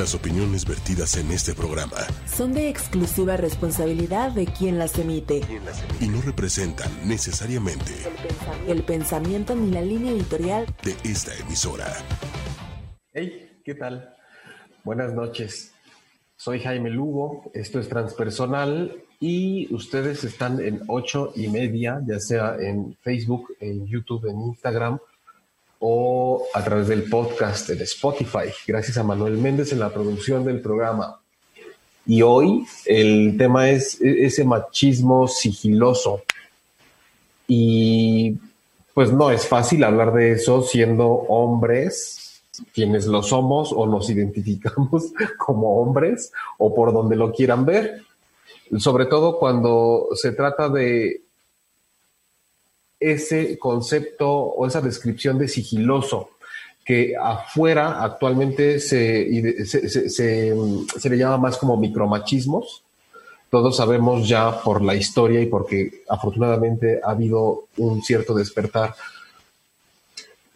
Las opiniones vertidas en este programa son de exclusiva responsabilidad de quien las emite y no representan necesariamente el pensamiento ni la línea editorial de esta emisora. Hey, ¿qué tal? Buenas noches. Soy Jaime Lugo, esto es Transpersonal y ustedes están en ocho y media, ya sea en Facebook, en YouTube, en Instagram o a través del podcast de Spotify. Gracias a Manuel Méndez en la producción del programa. Y hoy el tema es e-, ese machismo sigiloso. Y pues no es fácil hablar de eso siendo hombres, quienes lo somos o nos identificamos como hombres o por donde lo quieran ver. Sobre todo cuando se trata de ese concepto o esa descripción de sigiloso que afuera actualmente se, se, le llama más como micromachismos. Todos sabemos ya por la historia y porque afortunadamente ha habido un cierto despertar,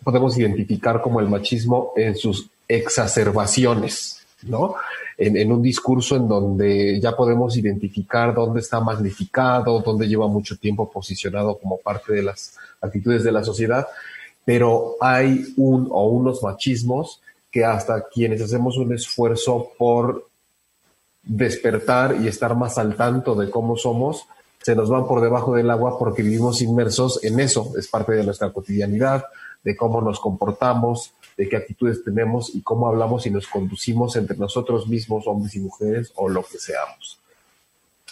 podemos identificar como el machismo en sus exacerbaciones, ¿no? En, un discurso en donde ya podemos identificar dónde está magnificado, dónde lleva mucho tiempo posicionado como parte de las actitudes de la sociedad, pero hay un o unos machismos que hasta quienes hacemos un esfuerzo por despertar y estar más al tanto de cómo somos, se nos van por debajo del agua porque vivimos inmersos en eso, es parte de nuestra cotidianidad, de cómo nos comportamos, de qué actitudes tenemos y cómo hablamos y nos conducimos entre nosotros mismos, hombres y mujeres, o lo que seamos.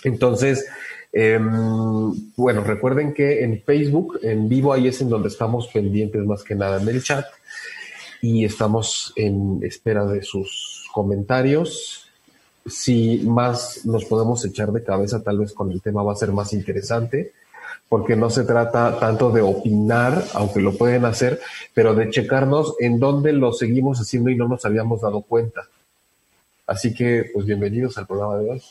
Entonces, em, bueno, recuerden que en Facebook, en vivo, ahí es en donde estamos pendientes más que nada en el chat y estamos en espera de sus comentarios. Si más nos podemos echar de cabeza, tal vez con el tema va a ser más interesante porque no se trata tanto de opinar, aunque lo pueden hacer, pero de checarnos en dónde lo seguimos haciendo y no nos habíamos dado cuenta. Así que, pues bienvenidos al programa de hoy.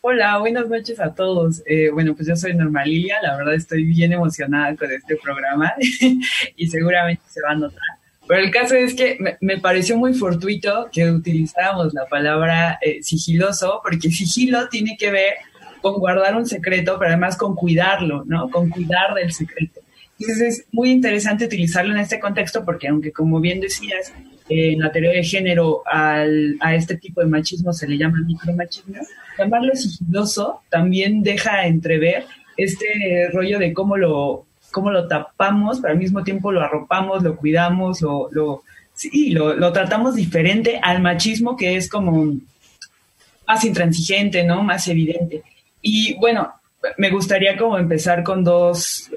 Hola, buenas noches a todos. Eh, bueno, pues yo soy Norma Lilia, la verdad estoy bien emocionada con este programa y seguramente se va a notar. Pero el caso es que me, pareció muy fortuito que utilizáramos la palabra eh, sigiloso, porque sigilo tiene que ver con guardar un secreto, pero además con cuidarlo, ¿no? Con cuidar del secreto. Entonces es muy interesante utilizarlo en este contexto porque aunque como bien decías, en la teoría de género al, a este tipo de machismo se le llama micromachismo, llamarlo sigiloso también deja entrever este rollo de cómo lo, cómo lo tapamos, pero al mismo tiempo lo arropamos, lo cuidamos, lo, lo, sí, lo, lo tratamos diferente al machismo que es como más intransigente, ¿no? Más evidente. Y bueno, me gustaría como empezar con dos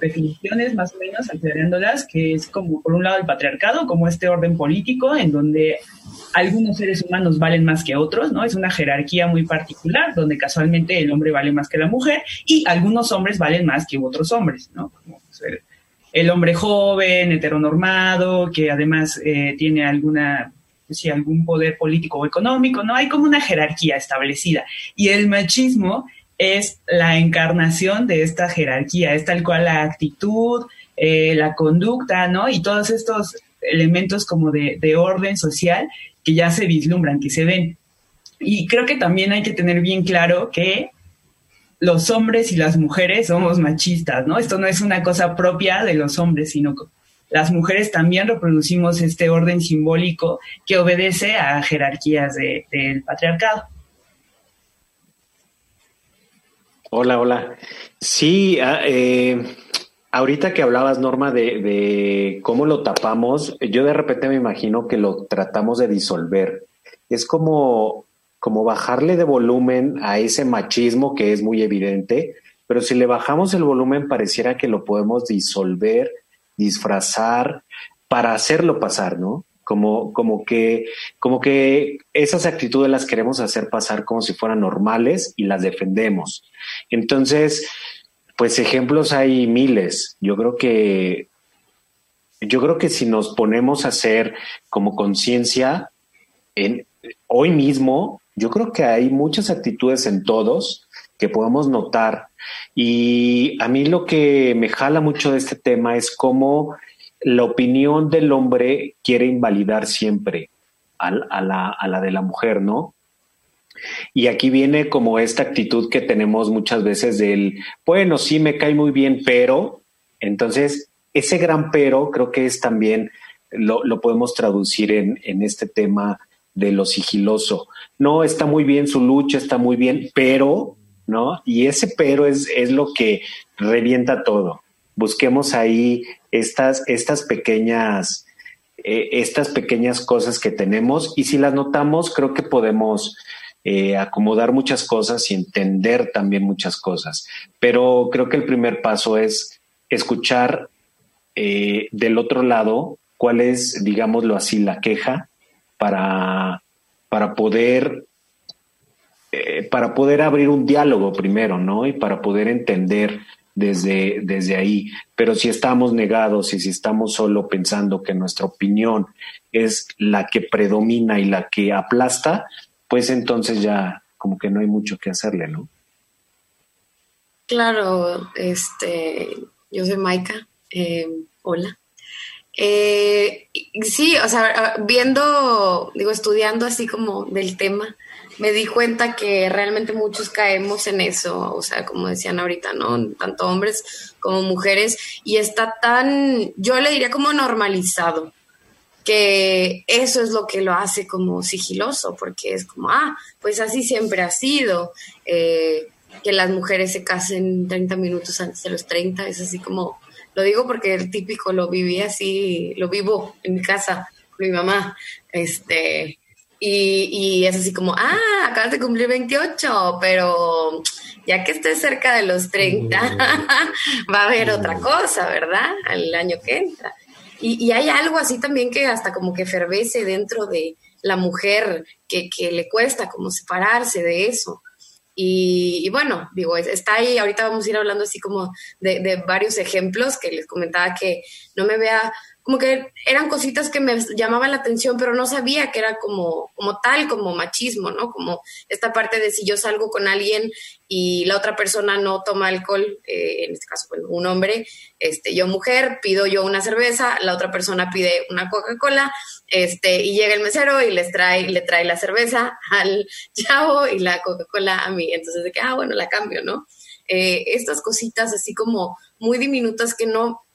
definiciones más o menos, alterándolas, que es como por un lado el patriarcado, como este orden político en donde algunos seres humanos valen más que otros, ¿no? Es una jerarquía muy particular donde casualmente el hombre vale más que la mujer y algunos hombres valen más que otros hombres, ¿no? Como el hombre joven, heteronormado, que además eh, tiene alguna si algún poder político o económico, ¿no? Hay como una jerarquía establecida. Y el machismo es la encarnación de esta jerarquía, es tal cual la actitud, eh, la conducta, ¿no? Y todos estos elementos como de, de orden social que ya se vislumbran, que se ven. Y creo que también hay que tener bien claro que los hombres y las mujeres somos machistas, ¿no? Esto no es una cosa propia de los hombres, sino las mujeres también reproducimos este orden simbólico que obedece a jerarquías del patriarcado. Hola, hola. Sí, ah, eh, ahorita que hablabas, Norma, de, cómo lo tapamos, yo de repente me imagino que lo tratamos de disolver. Es como, como bajarle de volumen a ese machismo que es muy evidente, pero si le bajamos el volumen pareciera que lo podemos disolver disfrazar para hacerlo pasar, ¿no? Como, como que, como que esas actitudes las queremos hacer pasar como si fueran normales y las defendemos. Entonces, pues ejemplos hay miles. Yo creo que, yo creo que si nos ponemos a hacer como conciencia en hoy mismo, yo creo que hay muchas actitudes en todos que podemos notar y a mí lo que me jala mucho de este tema es cómo la opinión del hombre quiere invalidar siempre a, la, de la mujer, ¿no? Y aquí viene como esta actitud que tenemos muchas veces del, bueno, sí me cae muy bien, pero, entonces, ese gran pero creo que es también, lo, podemos traducir en este tema de lo sigiloso. No, está muy bien su lucha, está muy bien, pero, ¿no? Y ese pero es, es lo que revienta todo. Busquemos ahí estas, estas pequeñas, eh, estas pequeñas cosas que tenemos y si las notamos, creo que podemos eh, acomodar muchas cosas y entender también muchas cosas. Pero creo que el primer paso es escuchar eh, del otro lado cuál es, digámoslo así, la queja para, para poder eh, para poder abrir un diálogo primero, ¿no? Y para poder entender desde, desde ahí. Pero si estamos negados y si estamos solo pensando que nuestra opinión es la que predomina y la que aplasta, pues entonces ya como que no hay mucho que hacerle, ¿no? Claro, este, yo soy Maika, eh, hola. Eh, sí, o sea, viendo, digo, estudiando así como del tema, me di cuenta que realmente muchos caemos en eso, o sea, como decían ahorita, ¿no? Tanto hombres como mujeres, y está tan, yo le diría como normalizado, que eso es lo que lo hace como sigiloso, porque es como, ah, pues así siempre ha sido, eh, que las mujeres se casen 30 minutos antes de los 30, es así como, lo digo porque el típico lo viví así, lo vivo en mi casa con mi mamá, este, y, y, es así como, ah, acabas de cumplir 28, pero ya que estés cerca de los 30, va a haber otra cosa, ¿verdad? Al año que entra. Y, hay algo así también que hasta como que fervece dentro de la mujer, que, le cuesta como separarse de eso. Y, bueno, digo, está ahí, ahorita vamos a ir hablando así como de, de varios ejemplos que les comentaba que no me vea como que eran cositas que me llamaban la atención, pero no sabía que era como, como tal, como machismo, ¿no? Como esta parte de si yo salgo con alguien y la otra persona no toma alcohol, eh, en este caso, bueno, un hombre, este, yo mujer, pido yo una cerveza, la otra persona pide una Coca-Cola, este, y llega el mesero y les trae, le trae la cerveza al chavo y la Coca-Cola a mí. Entonces, de que, ah, bueno, la cambio, ¿no? Eh, estas cositas así como muy diminutas que no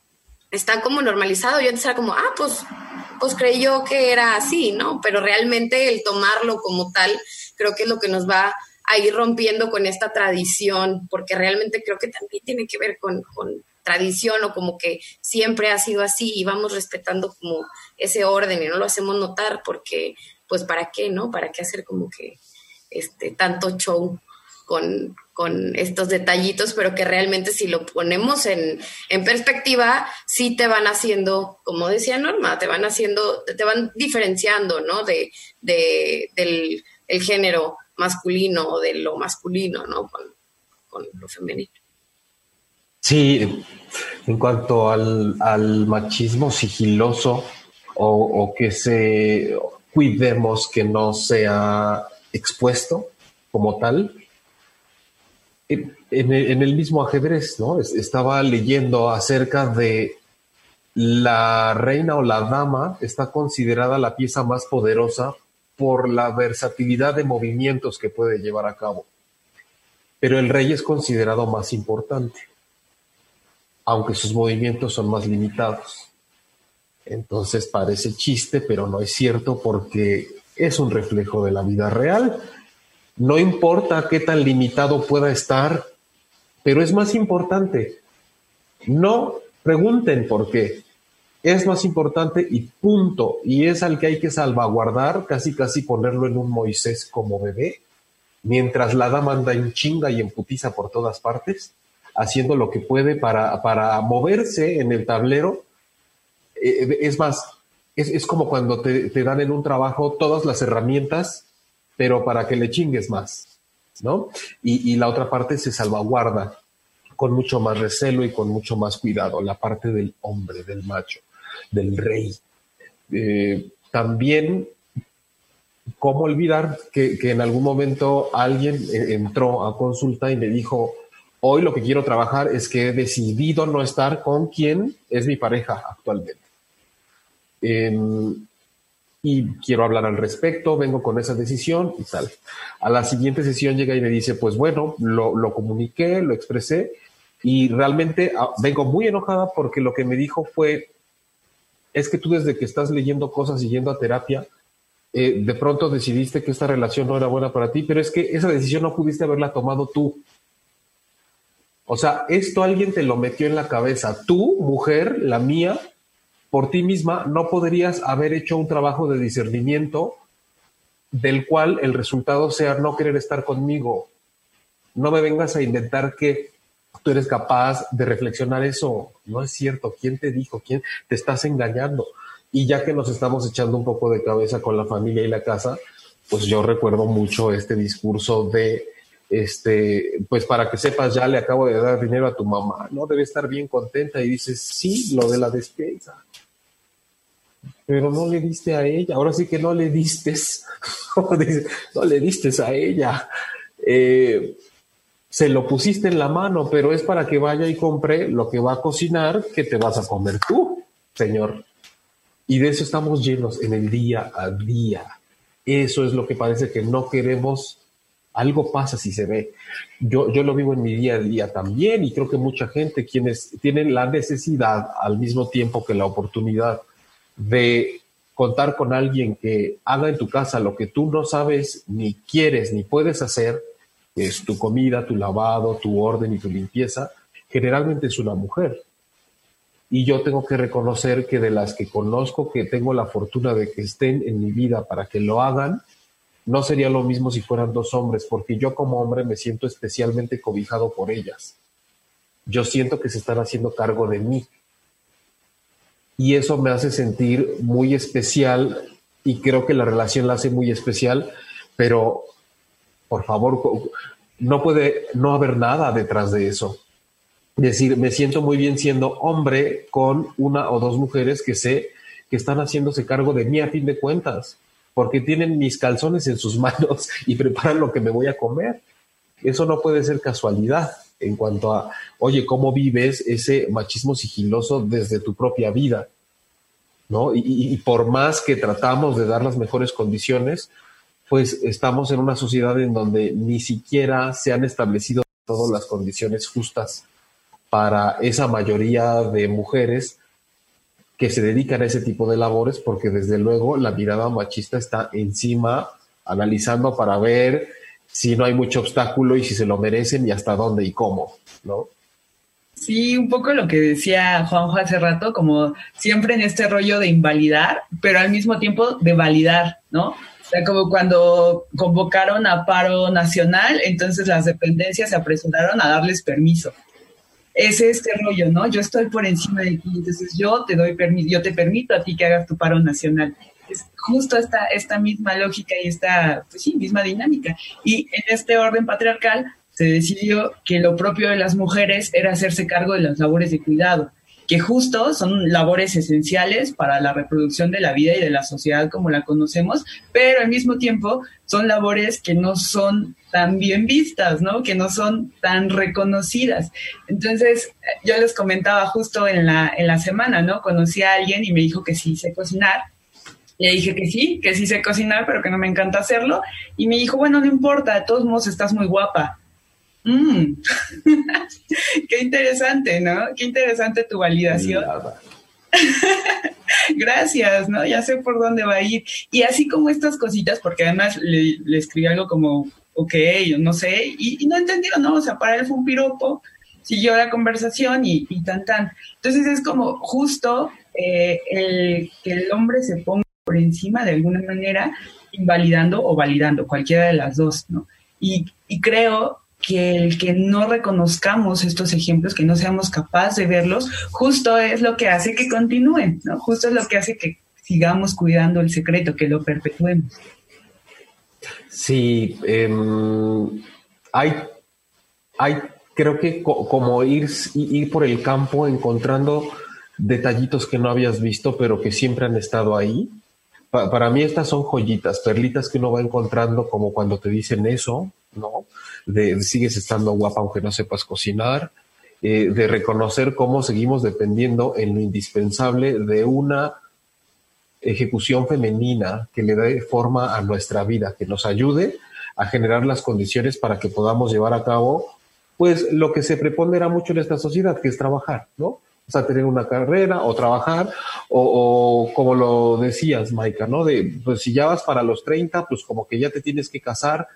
está como normalizado. Yo antes era como, ah, pues, pues creí yo que era así, ¿no? Pero realmente el tomarlo como tal, creo que es lo que nos va a ir rompiendo con esta tradición, porque realmente creo que también tiene que ver con, con tradición o como que siempre ha sido así y vamos respetando como ese orden y no lo hacemos notar porque, pues, ¿para qué, no? ¿Para qué hacer como que este tanto show con, con estos detallitos, pero que realmente si lo ponemos en, perspectiva, sí te van haciendo, como decía Norma, te van haciendo, te van diferenciando, ¿no? De, del el género masculino o de lo masculino, ¿no? Con, lo femenino. Sí, en cuanto al, machismo sigiloso o que se cuidemos que no sea expuesto como tal, en, el mismo ajedrez, ¿no? Estaba leyendo acerca de la reina o la dama está considerada la pieza más poderosa por la versatilidad de movimientos que puede llevar a cabo. Pero el rey es considerado más importante, aunque sus movimientos son más limitados. Entonces parece chiste, pero no es cierto porque es un reflejo de la vida real no importa qué tan limitado pueda estar, pero es más importante. No pregunten por qué. Es más importante y punto. Y es al que hay que salvaguardar, casi casi ponerlo en un Moisés como bebé, mientras la dama anda en chinga y en putiza por todas partes, haciendo lo que puede para, para moverse en el tablero. Eh, es más, es, como cuando te, te dan en un trabajo todas las herramientas pero para que le chingues más, ¿no? Y, la otra parte se salvaguarda con mucho más recelo y con mucho más cuidado, la parte del hombre, del macho, del rey. Eh, también, ¿cómo olvidar que, en algún momento alguien eh, entró a consulta y me dijo, hoy lo que quiero trabajar es que he decidido no estar con quien es mi pareja actualmente. Y quiero hablar al respecto, vengo con esa decisión y tal. A la siguiente sesión llega y me dice, pues bueno, lo, lo comuniqué, lo expresé y realmente ah, vengo muy enojada porque lo que me dijo fue, es que tú desde que estás leyendo cosas y yendo a terapia, eh, de pronto decidiste que esta relación no era buena para ti, pero es que esa decisión no pudiste haberla tomado tú. O sea, esto alguien te lo metió en la cabeza. Tú, mujer, la mía, por ti misma, no podrías haber hecho un trabajo de discernimiento del cual el resultado sea no querer estar conmigo. No me vengas a inventar que tú eres capaz de reflexionar eso. No es cierto. ¿Quién te dijo? ¿Quién te estás engañando? Y ya que nos estamos echando un poco de cabeza con la familia y la casa, pues yo recuerdo mucho este discurso de, este, pues para que sepas, ya le acabo de dar dinero a tu mamá, ¿no? Debe estar bien contenta y dices, sí, lo de la despensa. Pero no le diste a ella, ahora sí que no le diste, no le diste a ella. Eh, se lo pusiste en la mano, pero es para que vaya y compre lo que va a cocinar que te vas a comer tú, señor. Y de eso estamos llenos en el día a día. Eso es lo que parece que no queremos. Algo pasa si se ve. Yo, yo lo vivo en mi día a día también y creo que mucha gente quienes tienen la necesidad al mismo tiempo que la oportunidad de contar con alguien que haga en tu casa lo que tú no sabes, ni quieres, ni puedes hacer, es tu comida, tu lavado, tu orden y tu limpieza, generalmente es una mujer. Y yo tengo que reconocer que de las que conozco, que tengo la fortuna de que estén en mi vida para que lo hagan, no sería lo mismo si fueran dos hombres, porque yo como hombre me siento especialmente cobijado por ellas. Yo siento que se están haciendo cargo de mí. Y eso me hace sentir muy especial y creo que la relación la hace muy especial, pero por favor, no puede no haber nada detrás de eso. Es decir, me siento muy bien siendo hombre con una o dos mujeres que sé que están haciéndose cargo de mí a fin de cuentas, porque tienen mis calzones en sus manos y preparan lo que me voy a comer. Eso no puede ser casualidad en cuanto a, oye, ¿cómo vives ese machismo sigiloso desde tu propia vida? ¿No? Y, y por más que tratamos de dar las mejores condiciones, pues estamos en una sociedad en donde ni siquiera se han establecido todas las condiciones justas para esa mayoría de mujeres que se dedican a ese tipo de labores, porque desde luego la mirada machista está encima, analizando para ver si no hay mucho obstáculo y si se lo merecen y hasta dónde y cómo, ¿no? Sí, un poco lo que decía Juanjo hace rato, como siempre en este rollo de invalidar, pero al mismo tiempo de validar, ¿no? sea, como cuando convocaron a paro nacional, entonces las dependencias se apresuraron a darles permiso. Es este rollo, ¿no? Yo estoy por encima de ti, entonces yo te doy permiso, yo te permito a ti que hagas tu paro nacional. Justo esta, esta misma lógica y esta, pues misma dinámica. Y en este orden patriarcal se decidió que lo propio de las mujeres era hacerse cargo de las labores de cuidado que justo son labores esenciales para la reproducción de la vida y de la sociedad como la conocemos, pero al mismo tiempo son labores que no son tan bien vistas, ¿no? Que no son tan reconocidas. Entonces, yo les comentaba justo en la, en la semana, ¿no? Conocí a alguien y me dijo que sí sé cocinar. Le dije que sí, que sí sé cocinar, pero que no me encanta hacerlo. Y me dijo, bueno, no importa, de todos modos estás muy guapa. Mm. Qué interesante, ¿no? Qué interesante tu validación. Gracias, ¿no? Ya sé por dónde va a ir. Y así como estas cositas, porque además le, escribí algo como, ok, yo no sé, y, no entendió, ¿no? O sea, para él fue un piropo, siguió la conversación y, tan, tan. Entonces es como justo eh, el que el hombre se ponga por encima de alguna manera, invalidando o validando, cualquiera de las dos, ¿no? Y, creo que el que no reconozcamos estos ejemplos, que no seamos capaces de verlos, justo es lo que hace que continúen, ¿no? Justo es lo que hace que sigamos cuidando el secreto, que lo perpetuemos. Sí, em, hay, hay, creo que como ir por el campo encontrando detallitos que no habías visto, pero que siempre han estado ahí. Para mí estas son joyitas, perlitas que uno va encontrando como cuando te dicen eso, ¿no? de sigues estando guapa aunque no sepas cocinar, eh, de reconocer cómo seguimos dependiendo en lo indispensable de una ejecución femenina que le dé forma a nuestra vida, que nos ayude a generar las condiciones para que podamos llevar a cabo, pues, lo que se prepondera mucho en esta sociedad, que es trabajar, ¿no? O sea, tener una carrera o trabajar, o, o, como lo decías, Maika, ¿no? De, pues si ya vas para los 30, pues como que ya te tienes que casar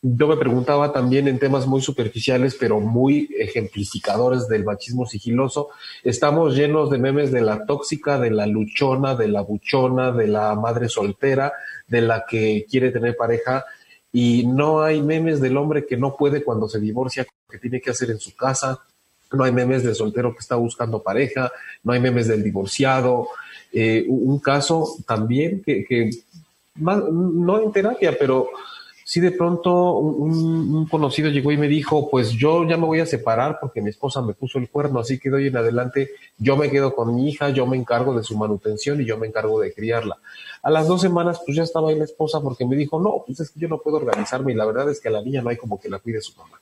yo me preguntaba también en temas muy superficiales, pero muy ejemplificadores del machismo sigiloso. Estamos llenos de memes de la tóxica, de la luchona, de la buchona, de la madre soltera, de la que quiere tener pareja. Y no hay memes del hombre que no puede cuando se divorcia, que tiene que hacer en su casa. No hay memes del soltero que está buscando pareja. No hay memes del divorciado. Eh, un caso también que, que no en terapia, pero si de pronto un, conocido llegó y me dijo, pues yo ya me voy a separar porque mi esposa me puso el cuerno, así que de hoy en adelante yo me quedo con mi hija, yo me encargo de su manutención y yo me encargo de criarla. A las dos semanas, pues ya estaba ahí la esposa porque me dijo, no, pues es que yo no puedo organizarme y la verdad es que a la niña no hay como que la cuide su mamá.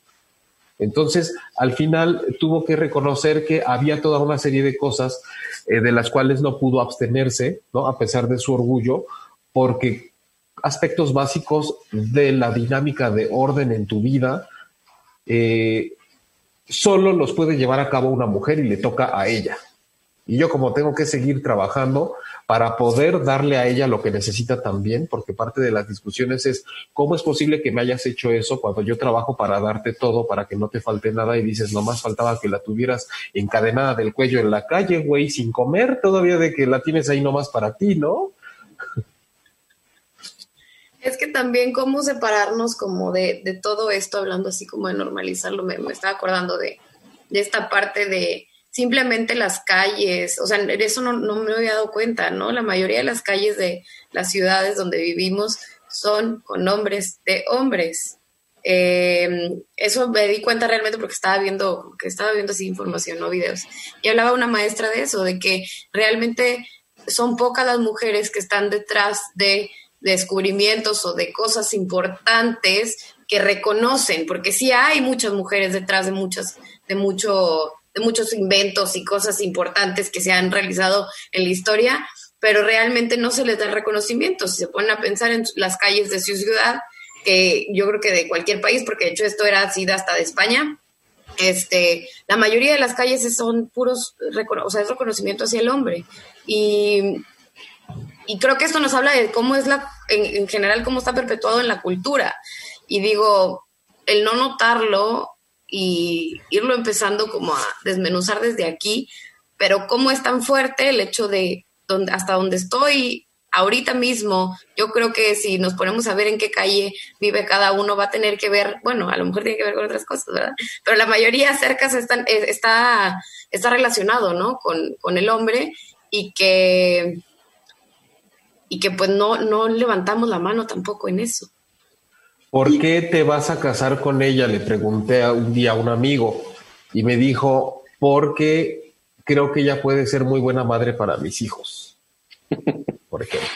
Entonces, al final tuvo que reconocer que había toda una serie de cosas eh, de las cuales no pudo abstenerse, ¿no? A pesar de su orgullo, porque aspectos básicos de la dinámica de orden en tu vida, eh, solo los puede llevar a cabo una mujer y le toca a ella. Y yo como tengo que seguir trabajando para poder darle a ella lo que necesita también, porque parte de las discusiones es cómo es posible que me hayas hecho eso cuando yo trabajo para darte todo, para que no te falte nada y dices, nomás faltaba que la tuvieras encadenada del cuello en la calle, güey, sin comer, todavía de que la tienes ahí nomás para ti, ¿no? Es que también cómo separarnos como de, de todo esto, hablando así como de normalizarlo, me, estaba acordando de, de, esta parte de simplemente las calles, o sea, eso no, me había dado cuenta, ¿no? La mayoría de las calles de las ciudades donde vivimos son con nombres de hombres. Eh, eso me di cuenta realmente porque estaba viendo, que estaba viendo así información, no videos. Y hablaba una maestra de eso, de que realmente son pocas las mujeres que están detrás de descubrimientos o de cosas importantes que reconocen, porque sí hay muchas mujeres detrás de muchas, de mucho, muchos inventos y cosas importantes que se han realizado en la historia, pero realmente no se les da el reconocimiento. Si se ponen a pensar en las calles de su ciudad, que yo creo que de cualquier país, porque de hecho esto era así hasta de España, este, la mayoría de las calles son puros, o sea, es reconocimiento hacia el hombre. Y y creo que esto nos habla de cómo es la, en, general, cómo está perpetuado en la cultura. Y digo, el no notarlo y irlo empezando como a desmenuzar desde aquí, pero cómo es tan fuerte el hecho de donde, hasta donde estoy ahorita mismo, yo creo que si nos ponemos a ver en qué calle vive cada uno, va a tener que ver, bueno, a lo mejor tiene que ver con otras cosas, ¿verdad? Pero la mayoría cerca están, eh, está, está relacionado, ¿no? Con, con el hombre y que y que pues no, no levantamos la mano tampoco en eso. ¿Por qué te vas a casar con ella? Le pregunté un día a un amigo y me dijo, porque creo que ella puede ser muy buena madre para mis hijos. Por ejemplo.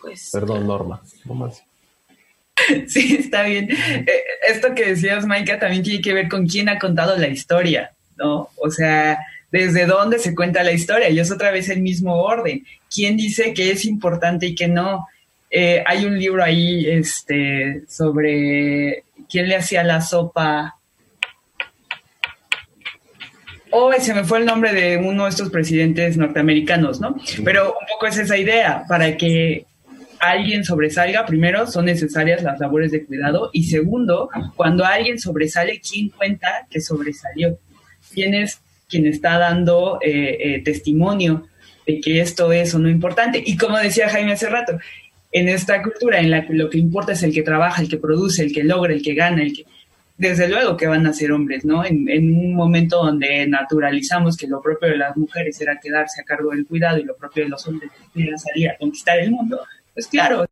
Pues, Perdón, Norma. Sí, está bien. Eh, esto que decías, Maika, también tiene que ver con quién ha contado la historia, ¿no? O sea, desde dónde se cuenta la historia y es otra vez el mismo orden. ¿Quién dice que es importante y que no? Eh, hay un libro ahí este, sobre quién le hacía la sopa. Oh, se me fue el nombre de uno de estos presidentes norteamericanos, ¿no? Pero un poco es esa idea, para que alguien sobresalga, primero son necesarias las labores de cuidado y segundo, cuando alguien sobresale, ¿quién cuenta que sobresalió? ¿Quién es quien está dando eh, eh, testimonio de que esto es o no importante. Y como decía Jaime hace rato, en esta cultura en la que lo que importa es el que trabaja, el que produce, el que logra, el que gana, el que... Desde luego que van a ser hombres, ¿no? En, un momento donde naturalizamos que lo propio de las mujeres era quedarse a cargo del cuidado y lo propio de los hombres era salir a conquistar el mundo, pues claro,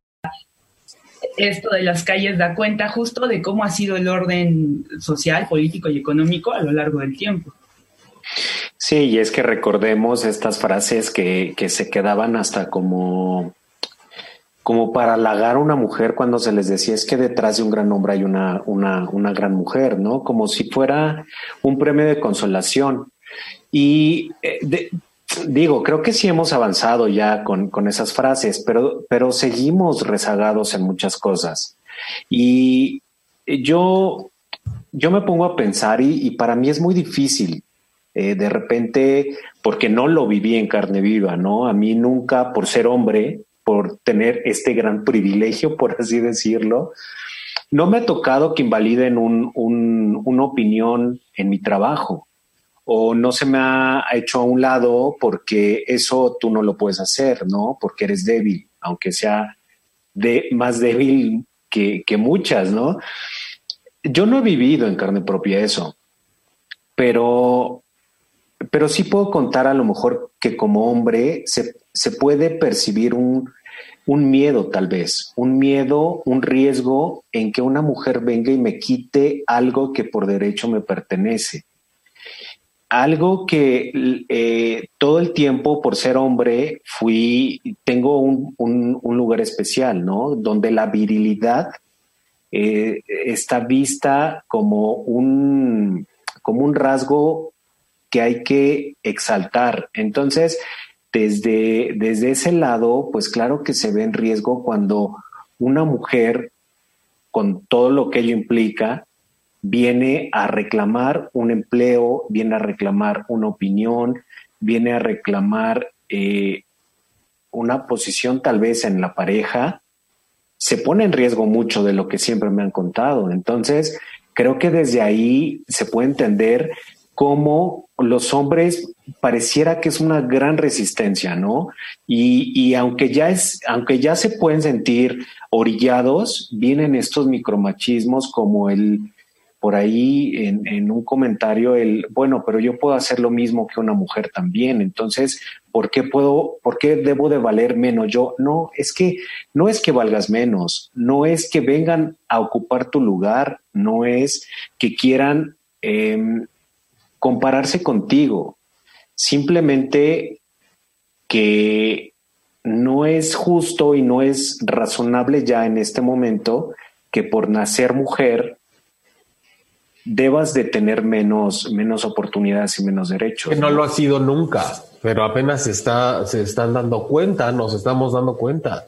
esto de las calles da cuenta justo de cómo ha sido el orden social, político y económico a lo largo del tiempo. Sí, y es que recordemos estas frases que, que se quedaban hasta como, como para halagar a una mujer cuando se les decía es que detrás de un gran hombre hay una, una, una gran mujer, ¿no? Como si fuera un premio de consolación. Y eh, digo, creo que sí hemos avanzado ya con, con esas frases, pero, pero seguimos rezagados en muchas cosas. Y yo, yo me pongo a pensar y, para mí es muy difícil eh, de repente, porque no lo viví en carne viva, ¿no? A mí nunca, por ser hombre, por tener este gran privilegio, por así decirlo, no me ha tocado que invaliden un, un, una opinión en mi trabajo o no se me ha hecho a un lado porque eso tú no lo puedes hacer, ¿no? Porque eres débil, aunque sea más débil que, que muchas, ¿no? Yo no he vivido en carne propia eso, pero, pero sí puedo contar a lo mejor que como hombre se, se puede percibir un, un miedo tal vez, un miedo, un riesgo en que una mujer venga y me quite algo que por derecho me pertenece algo que eh, todo el tiempo, por ser hombre, fui, tengo un, lugar especial, ¿no? Donde la virilidad eh, está vista como un, como un rasgo que hay que exaltar. Entonces, desde, desde ese lado, pues claro que se ve en riesgo cuando una mujer, con todo lo que ello implica, viene a reclamar un empleo, viene a reclamar una opinión, viene a reclamar eh, una posición tal vez en la pareja, se pone en riesgo mucho de lo que siempre me han contado. Entonces, creo que desde ahí se puede entender cómo los hombres pareciera que es una gran resistencia, ¿no? Y, y, aunque ya es, aunque ya se pueden sentir orillados, vienen estos micromachismos como el por ahí en, un comentario el, bueno, pero yo puedo hacer lo mismo que una mujer también, entonces, ¿por qué puedo, por qué debo de valer menos yo? No, es que no es que valgas menos, no es que vengan a ocupar tu lugar, no es que quieran em, compararse contigo, simplemente que no es justo y no es razonable ya en este momento que por nacer mujer debas de tener menos, menos oportunidades y menos derechos. Que no, lo ha sido nunca, pero apenas se, está, se están dando cuenta, nos estamos dando cuenta.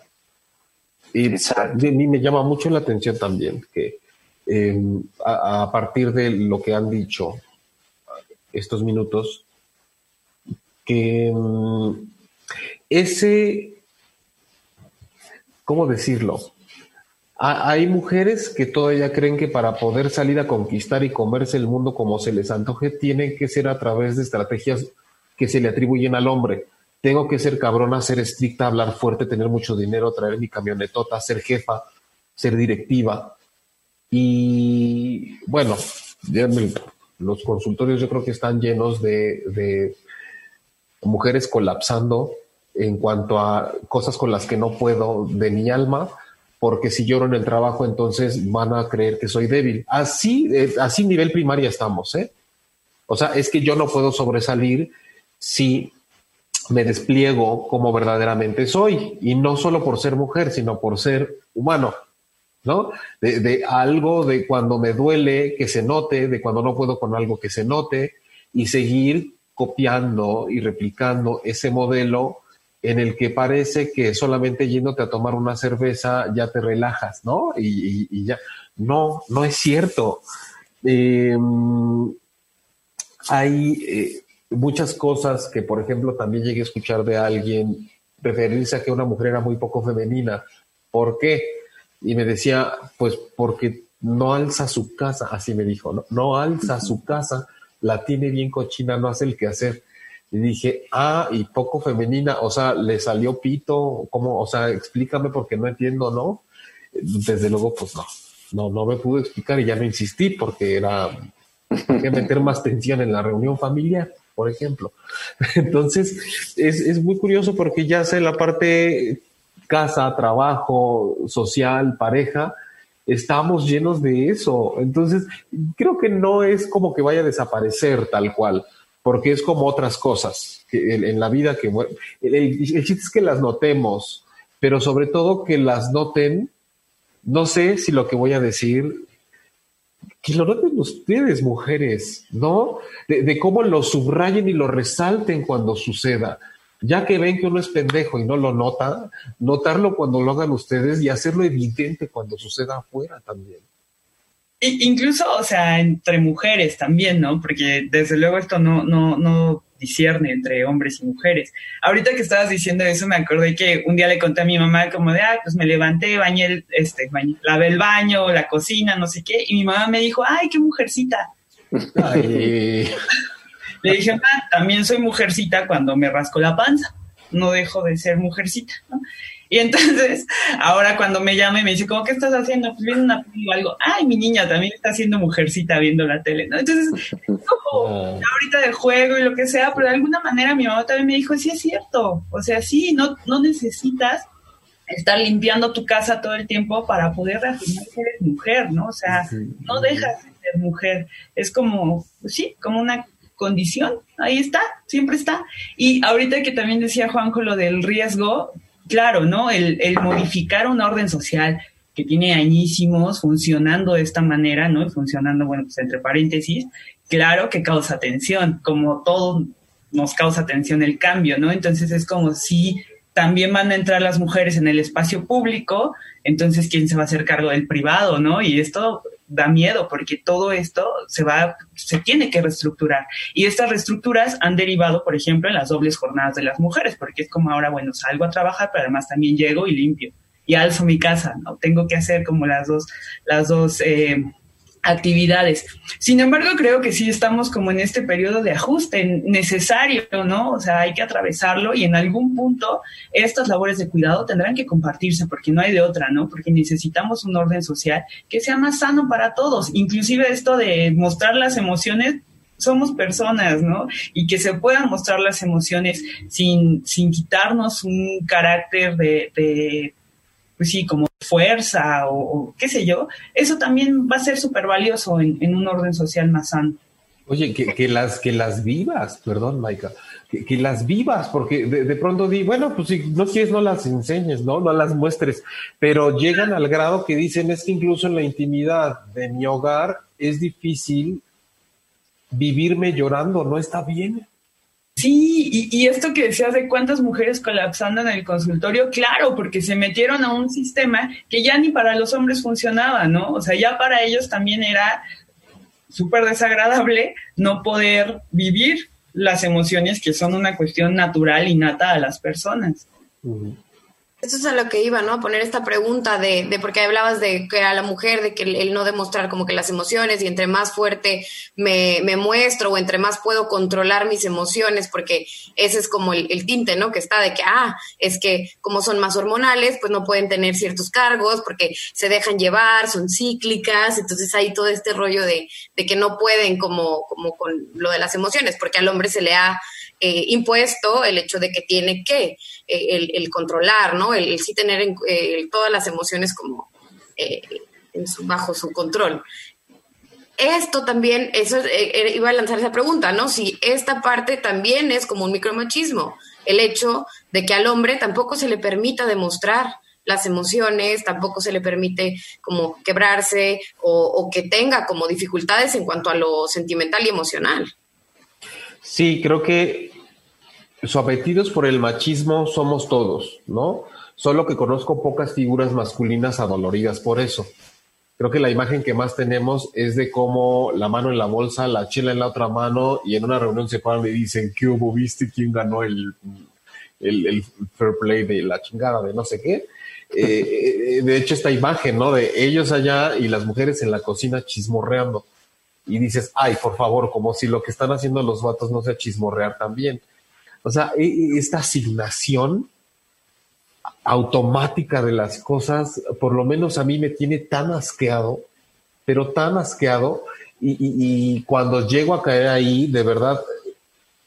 Y a mí me llama mucho la atención también que em, a, partir de lo que han dicho estos minutos, que em, ese, ¿cómo decirlo? Hay mujeres que todavía creen que para poder salir a conquistar y comerse el mundo como se les antoje, tienen que ser a través de estrategias que se le atribuyen al hombre. Tengo que ser cabrona, ser estricta, hablar fuerte, tener mucho dinero, traer mi camionetota, ser jefa, ser directiva. Y bueno, los consultorios yo creo que están llenos de, mujeres colapsando en cuanto a cosas con las que no puedo de mi alma porque si lloro en el trabajo, entonces van a creer que soy débil. Así, eh, así nivel primaria estamos, ¿eh? O sea, es que yo no puedo sobresalir si me despliego como verdaderamente soy, y no solo por ser mujer, sino por ser humano, ¿no? De, algo de cuando me duele que se note, de cuando no puedo con algo que se note, y seguir copiando y replicando ese modelo en el que parece que solamente yéndote a tomar una cerveza ya te relajas, ¿no? Y, ya, no, no es cierto. Em, hay eh, muchas cosas que, por ejemplo, también llegué a escuchar de alguien referirse a que una mujer era muy poco femenina. ¿Por qué? Y me decía, pues porque no alza su casa, así me dijo, no, no alza su casa, la tiene bien cochina, no hace el que hacer. Y dije, ah, y poco femenina, o sea, le salió pito, ¿cómo? O sea, explícame porque no entiendo, ¿no? Desde luego, pues no, no, no me pude explicar y ya no insistí porque era que meter más tensión en la reunión familiar, por ejemplo. Entonces, es, es muy curioso porque ya sé la parte casa, trabajo, social, pareja, estamos llenos de eso. Entonces, creo que no es como que vaya a desaparecer tal cual porque es como otras cosas que en, la vida que el, el, chiste es que las notemos, pero sobre todo que las noten. No sé si lo que voy a decir que lo noten ustedes, mujeres, ¿no? De, cómo lo subrayen y lo resalten cuando suceda. Ya que ven que uno es pendejo y no lo nota, notarlo cuando lo hagan ustedes y hacerlo evidente cuando suceda afuera también. incluso, o sea, entre mujeres también, ¿no? Porque desde luego esto no, no, no discierne entre hombres y mujeres. Ahorita que estabas diciendo eso, me acordé que un día le conté a mi mamá como de, ah, pues me levanté, bañé, el, este, bañé, lavé el baño, la cocina, no sé qué, y mi mamá me dijo, ay, qué mujercita. le dije, mamá, también soy mujercita cuando me rasco la panza, no dejo de ser mujercita, ¿no? Y entonces, ahora cuando me llama y me dice, ¿cómo qué estás haciendo? Pues viendo una película o algo. Ay, mi niña también está haciendo mujercita viendo la tele, ¿no? Entonces, como ah. ahorita de juego y lo que sea, pero de alguna manera mi mamá también me dijo, sí es cierto. O sea, sí, no, no necesitas estar limpiando tu casa todo el tiempo para poder reafirmar que eres mujer, ¿no? O sea, no dejas de ser mujer. Es como, pues sí, como una condición, ahí está, siempre está. Y ahorita que también decía Juanjo lo del riesgo, claro, ¿no? El, modificar una orden social que tiene añísimos funcionando de esta manera, ¿no? Funcionando, bueno, pues entre paréntesis, claro que causa tensión, como todo nos causa tensión el cambio, ¿no? Entonces es como si también van a entrar las mujeres en el espacio público, entonces quién se va a hacer cargo del privado, ¿no? Y esto da miedo porque todo esto se va, se tiene que reestructurar. Y estas reestructuras han derivado, por ejemplo, en las dobles jornadas de las mujeres, porque es como ahora, bueno, salgo a trabajar, pero además también llego y limpio y alzo mi casa, ¿no? Tengo que hacer como las dos, las dos, eh, actividades. Sin embargo, creo que sí estamos como en este periodo de ajuste necesario, ¿no? O sea, hay que atravesarlo y en algún punto estas labores de cuidado tendrán que compartirse porque no hay de otra, ¿no? Porque necesitamos un orden social que sea más sano para todos. Inclusive esto de mostrar las emociones somos personas, ¿no? Y que se puedan mostrar las emociones sin, sin quitarnos un carácter de, de pues sí, como fuerza o, qué sé yo, eso también va a ser súper valioso en, un orden social más sano. Oye, que, las, que las vivas, perdón, Maika, que, las vivas, porque de, pronto di, bueno, pues si no quieres, no las enseñes, ¿no? No las muestres, pero llegan al grado que dicen es que incluso en la intimidad de mi hogar es difícil vivirme llorando, no está bien. Sí, y, esto que decías de cuántas mujeres colapsando en el consultorio, claro, porque se metieron a un sistema que ya ni para los hombres funcionaba, ¿no? O sea, ya para ellos también era súper desagradable no poder vivir las emociones que son una cuestión natural y nata a las personas. Eso es a lo que iba, ¿no? Poner esta pregunta de, de porque hablabas de que a la mujer, de que el, no demostrar como que las emociones y entre más fuerte me, me, muestro o entre más puedo controlar mis emociones, porque ese es como el, tinte, ¿no? Que está de que, ah, es que como son más hormonales, pues no pueden tener ciertos cargos porque se dejan llevar, son cíclicas, entonces hay todo este rollo de, de que no pueden como, como con lo de las emociones, porque al hombre se le ha eh, impuesto el hecho de que tiene que eh, el, controlar, ¿no? El, sí tener eh, todas las emociones como bajo su control. Esto también, eso iba a lanzar esa pregunta, ¿no? Si esta parte también es como un micromachismo, el hecho de que al hombre tampoco se le permita demostrar las emociones, tampoco se le permite como quebrarse o que tenga como dificultades en cuanto a lo sentimental y emocional. Sí, creo que sometidos por el machismo somos todos, ¿no? Solo que conozco pocas figuras masculinas adoloridas por eso. Creo que la imagen que más tenemos es de cómo la mano en la bolsa, la chela en la otra mano y en una reunión se paran y dicen, ¿qué hubo? ¿Viste quién ganó el, el, fair play de la chingada de no sé qué? Eh, de hecho, esta imagen, ¿no? De ellos allá y las mujeres en la cocina chismorreando. Y dices, ay, por favor, como si lo que están haciendo los vatos no sea chismorrear también. O sea, e, e, esta asignación automática de las cosas, por lo menos a mí me tiene tan asqueado, pero tan asqueado, y, cuando llego a caer ahí, de verdad,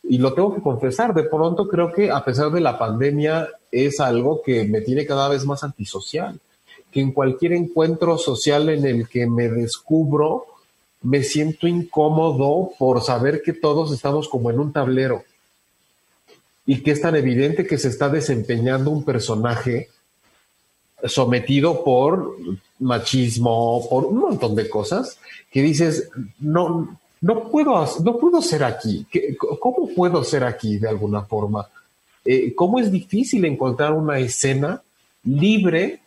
y lo tengo que confesar, de pronto creo que a pesar de la pandemia es algo que me tiene cada vez más antisocial, que en cualquier encuentro social en el que me descubro, me siento incómodo por saber que todos estamos como en un tablero y que es tan evidente que se está desempeñando un personaje sometido por machismo, por un montón de cosas, que dices, no, no puedo, no puedo ser aquí. ¿Cómo puedo ser aquí de alguna forma? Eh, ¿Cómo es difícil encontrar una escena libre,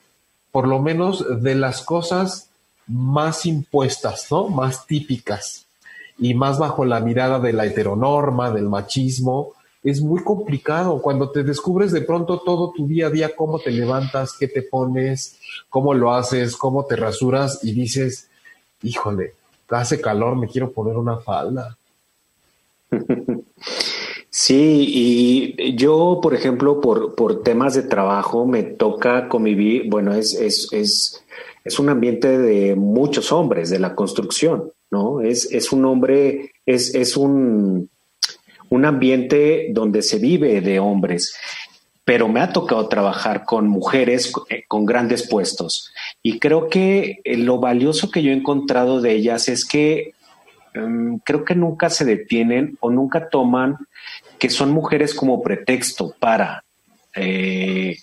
por lo menos, de las cosas más impuestas, ¿no? Más típicas y más bajo la mirada de la heteronorma, del machismo, es muy complicado cuando te descubres de pronto todo tu día a día, cómo te levantas, qué te pones, cómo lo haces, cómo te rasuras y dices, híjole, hace calor, me quiero poner una falda. Sí, y yo, por ejemplo, por, por temas de trabajo, me toca convivir, bueno, es, es, es, es un ambiente de muchos hombres de la construcción, ¿no? Es, es un hombre, es, es un, un ambiente donde se vive de hombres, pero me ha tocado trabajar con mujeres eh, con grandes puestos. Y creo que eh, lo valioso que yo he encontrado de ellas es que em, creo que nunca se detienen o nunca toman que son mujeres como pretexto para, eh,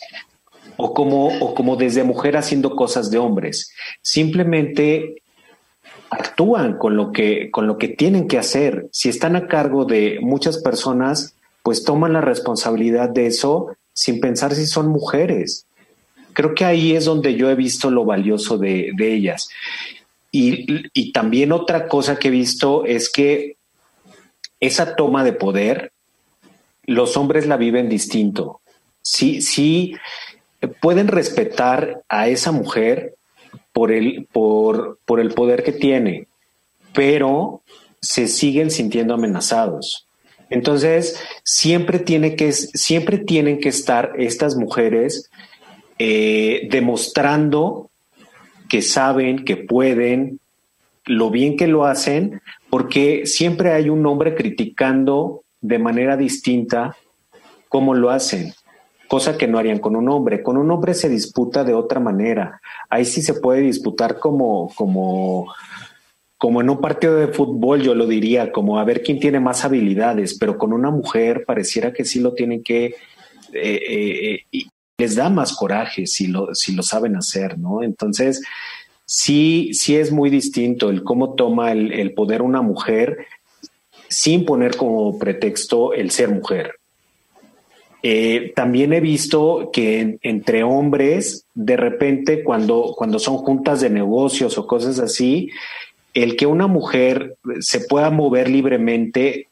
o, como, o como desde mujer haciendo cosas de hombres. Simplemente actúan con lo que, con lo que tienen que hacer. Si están a cargo de muchas personas, pues toman la responsabilidad de eso sin pensar si son mujeres. Creo que ahí es donde yo he visto lo valioso de, ellas. Y, y, también otra cosa que he visto es que esa toma de poder, los hombres la viven distinto. Sí, sí, pueden respetar a esa mujer por el, por, por el poder que tiene, pero se siguen sintiendo amenazados. Entonces, siempre, tiene que, siempre tienen que estar estas mujeres eh, demostrando que saben, que pueden, lo bien que lo hacen, porque siempre hay un hombre criticando de manera distinta cómo lo hacen cosa que no harían con un hombre. Con un hombre se disputa de otra manera. Ahí sí se puede disputar como, como, como en un partido de fútbol, yo lo diría, como a ver quién tiene más habilidades, pero con una mujer pareciera que sí lo tienen que, eh, eh, y les da más coraje si lo, si lo saben hacer, ¿no? Entonces, sí, sí es muy distinto el cómo toma el, el poder una mujer sin poner como pretexto el ser mujer. Eh, también he visto que entre hombres, de repente, cuando, cuando son juntas de negocios o cosas así, el que una mujer se pueda mover libremente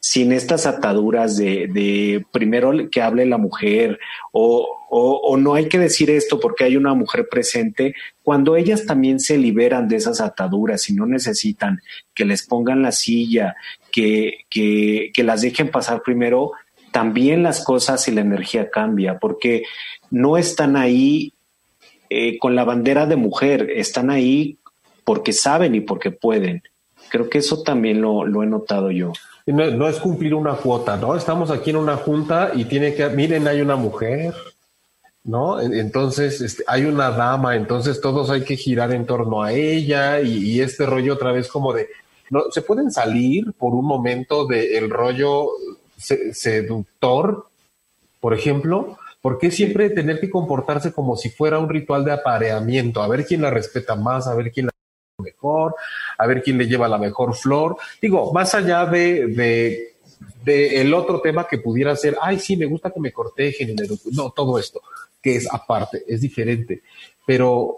sin estas ataduras de, primero que hable la mujer o, o, no hay que decir esto porque hay una mujer presente, cuando ellas también se liberan de esas ataduras y no necesitan que les pongan la silla, que, que las dejen pasar primero, también las cosas y la energía cambia, porque no están ahí eh, con la bandera de mujer, están ahí porque saben y porque pueden. Creo que eso también lo, he notado yo. No, es cumplir una cuota, ¿no? Estamos aquí en una junta y tiene que, miren, hay una mujer, ¿no? Entonces este, hay una dama, entonces todos hay que girar en torno a ella y, este rollo otra vez como de, no, se pueden salir por un momento del rollo seductor, por ejemplo, ¿por qué siempre tener que comportarse como si fuera un ritual de apareamiento? A ver quién la respeta más, a ver quién la mejor, a ver quién le lleva la mejor flor. Digo, más allá de, de, el otro tema que pudiera ser, ay, sí, me gusta que me cortejen. No, todo esto, que es aparte, es diferente. Pero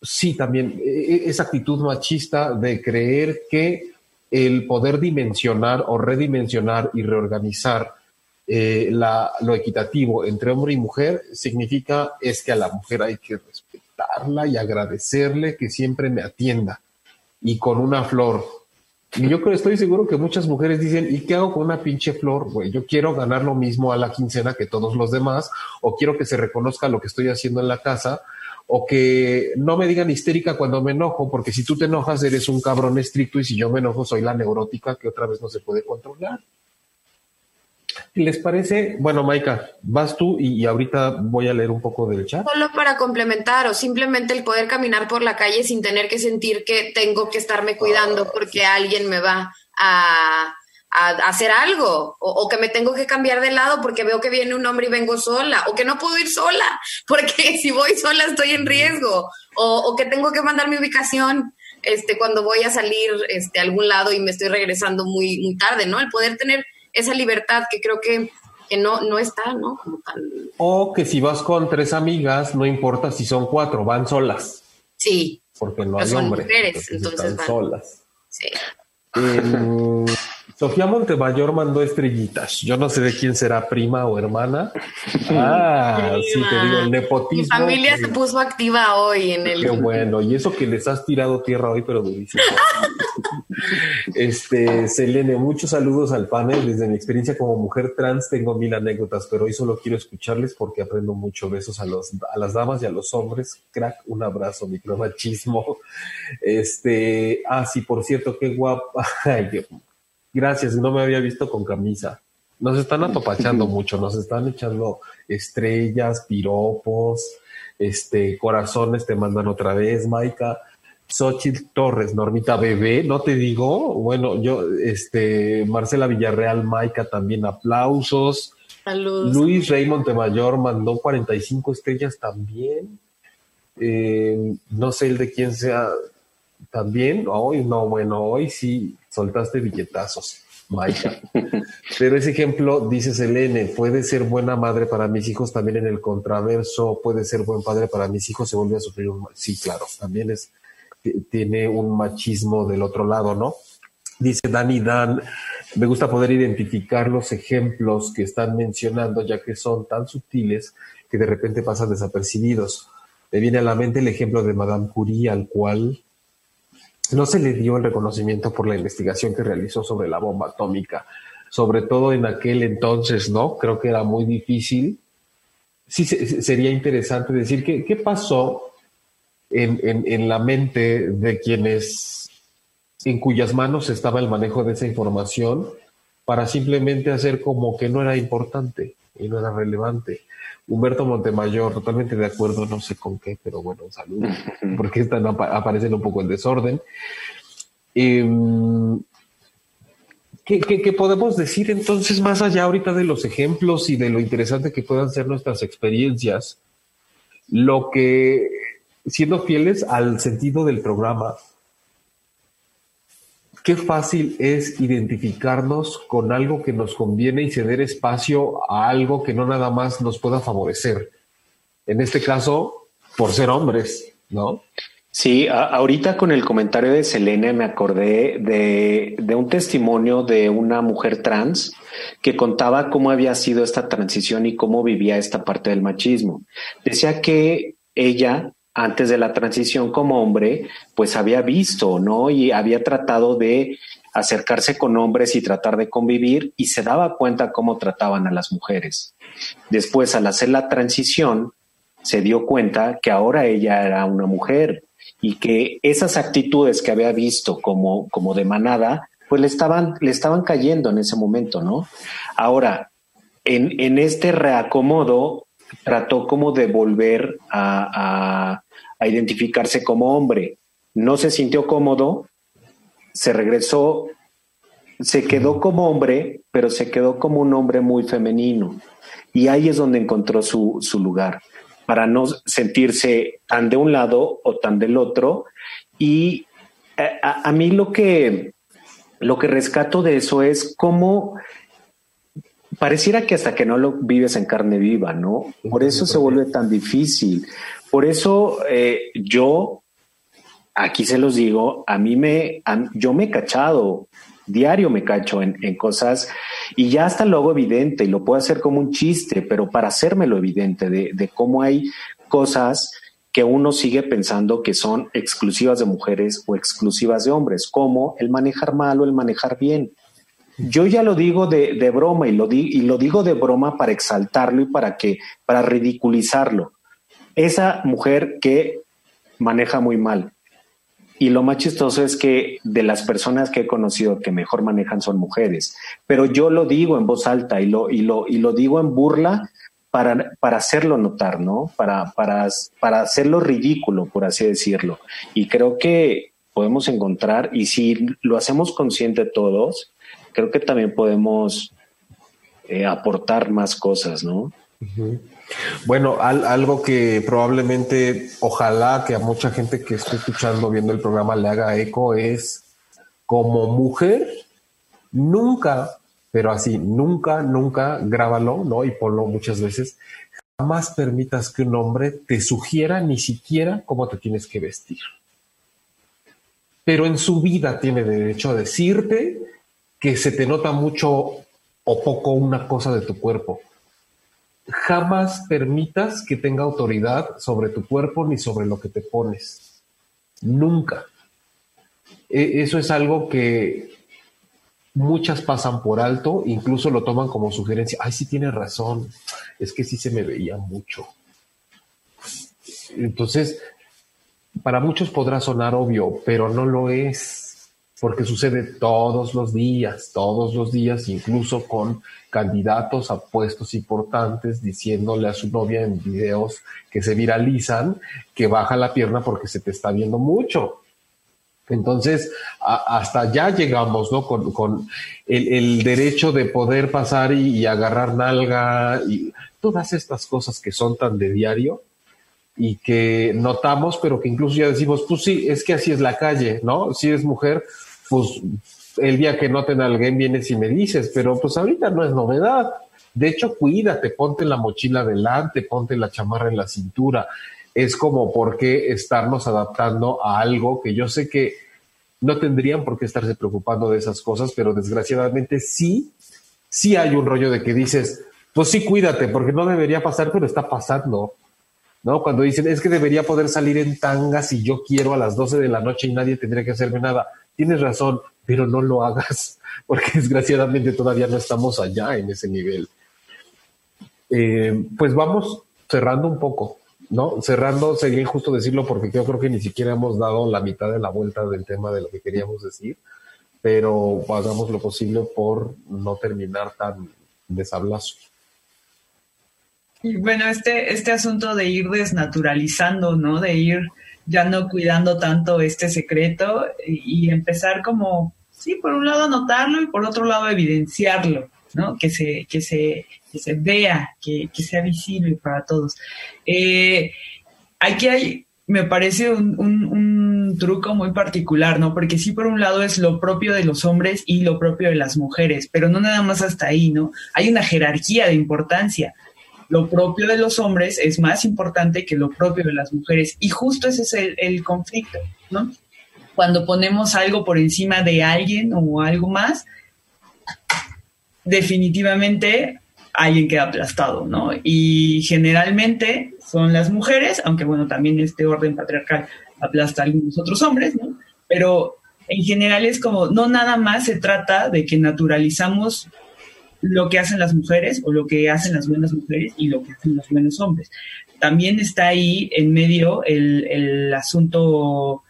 sí, también e, e, esa actitud machista de creer que el poder dimensionar o redimensionar y reorganizar eh, lo equitativo entre hombre y mujer significa es que a la mujer hay que respetarla y agradecerle que siempre me atienda y con una flor. Y yo estoy seguro que muchas mujeres dicen, ¿y qué hago con una pinche flor? Güey, yo quiero ganar lo mismo a la quincena que todos los demás, o quiero que se reconozca lo que estoy haciendo en la casa, o que no me digan histérica cuando me enojo, porque si tú te enojas eres un cabrón estricto y si yo me enojo soy la neurótica que otra vez no se puede controlar. ¿Les parece? Bueno, Maika, vas tú y, ahorita voy a leer un poco del chat. Solo para complementar o simplemente el poder caminar por la calle sin tener que sentir que tengo que estarme cuidando porque alguien me va a, a, hacer algo, o, que me tengo que cambiar de lado porque veo que viene un hombre y vengo sola, o que no puedo ir sola, porque si voy sola estoy en riesgo, o, que tengo que mandar mi ubicación este, cuando voy a salir este, a algún lado y me estoy regresando muy, muy tarde, ¿no? El poder tener esa libertad que creo que, que no, no está, ¿no? O que si vas con tres amigas, no importa si son cuatro, van solas. Sí. Porque no hay son mujeres, entonces, van. solas. Sí. Em, Sofía Montemayor mandó estrellitas. Yo no sé de quién será prima o hermana. Ah, sí, te digo, el nepotismo. Mi familia se puso activa hoy en el. Qué bueno, y eso que les has tirado tierra hoy, pero durísimo. este, Selene, muchos saludos al panel. Desde mi experiencia como mujer trans tengo mil anécdotas, pero hoy solo quiero escucharles porque aprendo mucho. Besos a, los, a las damas y a los hombres. Crack, un abrazo, micromachismo. Este, ah, sí, por cierto, qué guapa. Ay, Dios Gracias, no me había visto con camisa. Nos están atopachando mucho, nos están echando estrellas, piropos, este, corazones te mandan otra vez, Maika. Xochitl Torres, Normita Bebé, no te digo, bueno, yo, este, Marcela Villarreal, Maika también aplausos. Saludos. Luis Raymond Mayor mandó 45 estrellas también. Eh, no sé el de quién sea también. Hoy no, bueno, hoy sí soltaste billetazos, Maika. Pero ese ejemplo, dice Selene, puede ser buena madre para mis hijos, también en el contraverso, puede ser buen padre para mis hijos, se vuelve a sufrir un... Sí, claro, también es, tiene un machismo del otro lado, ¿no? Dice Dani Dan, me gusta poder identificar los ejemplos que están mencionando, ya que son tan sutiles que de repente pasan desapercibidos. Me viene a la mente el ejemplo de Madame Curie, al cual no se le dio el reconocimiento por la investigación que realizó sobre la bomba atómica, sobre todo en aquel entonces, ¿no? Creo que era muy difícil. Sí, sería interesante decir qué, qué pasó en, en, la mente de quienes, en cuyas manos estaba el manejo de esa información, para simplemente hacer como que no era importante y no era relevante. Humberto Montemayor, totalmente de acuerdo, no sé con qué, pero bueno, saludos, porque están aparecen un poco en desorden. Em, ¿qué, podemos decir entonces más allá ahorita de los ejemplos y de lo interesante que puedan ser nuestras experiencias? Lo que, siendo fieles al sentido del programa, qué fácil es identificarnos con algo que nos conviene y ceder espacio a algo que no nada más nos pueda favorecer. En este caso, por ser hombres, ¿no? Sí, ahorita con el comentario de Selene me acordé de, de, un testimonio de una mujer trans que contaba cómo había sido esta transición y cómo vivía esta parte del machismo. Decía que ella antes de la transición como hombre, pues había visto, ¿no? Y había tratado de acercarse con hombres y tratar de convivir y se daba cuenta cómo trataban a las mujeres. Después, al hacer la transición, se dio cuenta que ahora ella era una mujer y que esas actitudes que había visto como, como de manada, pues le estaban, le estaban cayendo en ese momento, ¿no? Ahora, en, en este reacomodo, trató como de volver a, a identificarse como hombre. No se sintió cómodo, se regresó, se quedó como hombre, pero se quedó como un hombre muy femenino. Y ahí es donde encontró su, lugar, para no sentirse tan de un lado o tan del otro. Y eh, a, a mí lo que, lo que rescato de eso es cómo pareciera que hasta que no lo vives en carne viva, ¿no? Por eso se vuelve tan difícil. Por eso eh, yo, aquí se los digo, a mí me, yo me he cachado, diario me cacho en, cosas y ya está luego evidente y lo puedo hacer como un chiste, pero para hacérmelo evidente de, de cómo hay cosas que uno sigue pensando que son exclusivas de mujeres o exclusivas de hombres, como el manejar mal o el manejar bien. Yo ya lo digo de, broma y lo, digo de broma para exaltarlo y para que, para ridiculizarlo esa mujer que maneja muy mal. Y lo más chistoso es que de las personas que he conocido que mejor manejan son mujeres. Pero yo lo digo en voz alta y lo, digo en burla para, hacerlo notar, ¿no? Para hacerlo ridículo, por así decirlo. Y creo que podemos encontrar, y si lo hacemos consciente todos, creo que también podemos eh, aportar más cosas, ¿no? Bueno, algo que probablemente, ojalá que a mucha gente que esté escuchando, viendo el programa le haga eco es, como mujer, nunca, pero así, nunca, nunca, grábalo, ¿no? Y ponlo muchas veces, jamás permitas que un hombre te sugiera ni siquiera cómo te tienes que vestir. Pero en su vida tiene derecho a decirte que se te nota mucho o poco una cosa de tu cuerpo. Jamás permitas que tenga autoridad sobre tu cuerpo ni sobre lo que te pones. Nunca. E, eso es algo que muchas pasan por alto, incluso lo toman como sugerencia. Ay, sí tienes razón, es que sí se me veía mucho. Entonces, para muchos podrá sonar obvio, pero no lo es porque sucede todos los días, todos los días, incluso con candidatos a puestos importantes diciéndole a su novia en videos que se viralizan que baja la pierna porque se te está viendo mucho. Entonces, hasta ya llegamos, ¿no? Con, el, derecho de poder pasar y, agarrar nalga y todas estas cosas que son tan de diario y que notamos, pero que incluso ya decimos, pues sí, es que así es la calle, ¿no? Si eres mujer, pues el día que no te alguien vienes y me dices, pero pues ahorita no es novedad. De hecho, cuídate, ponte la mochila delante, ponte la chamarra en la cintura. Es como por qué estarnos adaptando a algo que yo sé que no tendrían por qué estarse preocupando de esas cosas, pero desgraciadamente sí, sí hay un rollo de que dices, pues sí, cuídate, porque no debería pasar, pero está pasando. ¿No? Cuando dicen, es que debería poder salir en tanga si yo quiero a las 12 de la noche y nadie tendría que hacerme nada tienes razón, pero no lo hagas, porque desgraciadamente todavía no estamos allá en ese nivel. Eh, pues vamos cerrando un poco, ¿no? Cerrando sería injusto decirlo porque yo creo que ni siquiera hemos dado la mitad de la vuelta del tema de lo que queríamos decir, pero hagamos lo posible por no terminar tan desablazo. Bueno, este, este asunto de ir desnaturalizando, ¿no? De ir ya no cuidando tanto este secreto y, empezar como, sí, por un lado notarlo y por otro lado evidenciarlo, ¿no? Que se, que se, que se vea, que, que sea visible para todos. Eh, aquí hay, me parece un, un, truco muy particular, ¿no? Porque sí, por un lado es lo propio de los hombres y lo propio de las mujeres, pero no nada más hasta ahí, ¿no? Hay una jerarquía de importancia lo propio de los hombres es más importante que lo propio de las mujeres. Y justo ese es el, conflicto, ¿no? Cuando ponemos algo por encima de alguien o algo más, definitivamente alguien queda aplastado, ¿no? Y generalmente son las mujeres, aunque bueno, también este orden patriarcal aplasta a algunos otros hombres, ¿no? Pero en general es como, no nada más se trata de que naturalizamos lo que hacen las mujeres o lo que hacen las buenas mujeres y lo que hacen los buenos hombres. También está ahí en medio el, asunto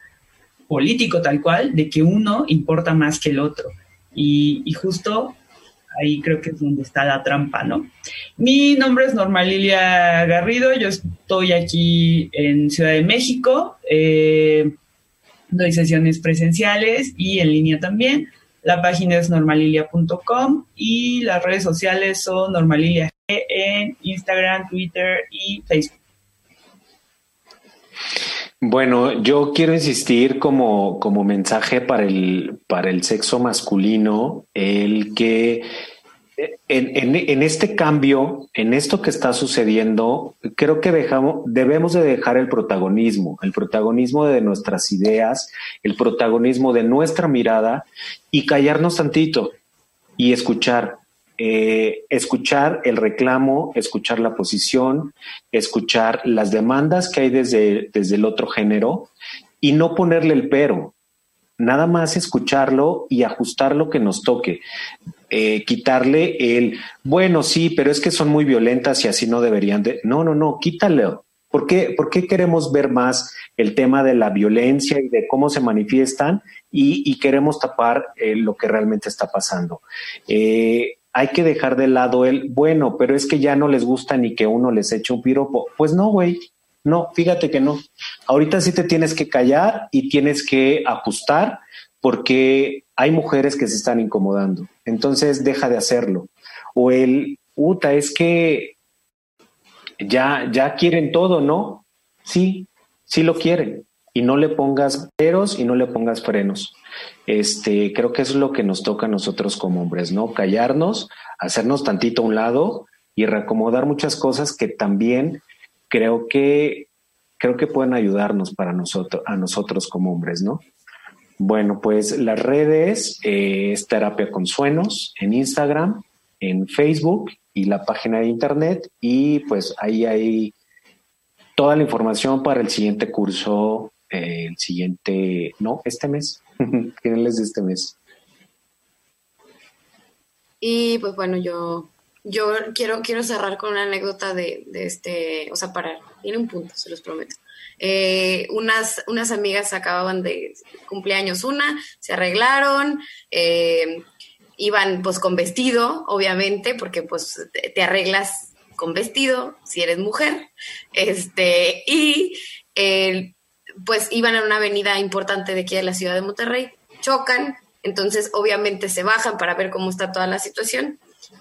político tal cual, de que uno importa más que el otro. Y, justo ahí creo que es donde está la trampa, ¿no? Mi nombre es Norma Lilia Garrido, yo estoy aquí en Ciudad de México, eh, doy sesiones presenciales y en línea también. La página es normalilia.com y las redes sociales son normalilia en Instagram, Twitter y Facebook. Bueno, yo quiero insistir como, como mensaje para el, para el sexo masculino, el que en, este cambio, en esto que está sucediendo, creo que dejamos, debemos de dejar el protagonismo, el protagonismo de nuestras ideas, el protagonismo de nuestra mirada y callarnos tantito y escuchar, eh, escuchar el reclamo, escuchar la posición, escuchar las demandas que hay desde, desde el otro género y no ponerle el pero, nada más escucharlo y ajustar lo que nos toque. Eh, quitarle el, bueno, sí, pero es que son muy violentas y así no deberían de... No, no, no, quítalo. ¿Por qué, ¿Por qué queremos ver más el tema de la violencia y de cómo se manifiestan y, queremos tapar eh, lo que realmente está pasando? Eh, hay que dejar de lado el, bueno, pero es que ya no les gusta ni que uno les eche un piropo. Pues no, güey, no, fíjate que no. Ahorita sí te tienes que callar y tienes que ajustar porque hay mujeres que se están incomodando, entonces deja de hacerlo. O el, Uta, es que ya, ya quieren todo, ¿no? Sí, sí lo quieren. Y no le pongas peros y no le pongas frenos. Este, creo que es lo que nos toca a nosotros como hombres, ¿no? Callarnos, hacernos tantito a un lado y reacomodar muchas cosas que también creo que creo que pueden ayudarnos para nosotros, a nosotros como hombres, ¿no? Bueno, pues las redes eh, es Terapia con Suenos en Instagram, en Facebook y la página de internet y pues ahí hay toda la información para el siguiente curso, eh, el siguiente, no, este mes, finales de este mes. Y pues bueno, yo, yo quiero, quiero cerrar con una anécdota de, de este, o sea, para, tiene un punto, se los prometo. Eh, unas, unas amigas acababan de cumpleaños una, se arreglaron, eh, iban pues con vestido, obviamente, porque pues te, arreglas con vestido si eres mujer, este, y eh, pues iban a una avenida importante de aquí de la ciudad de Monterrey, chocan, entonces obviamente se bajan para ver cómo está toda la situación.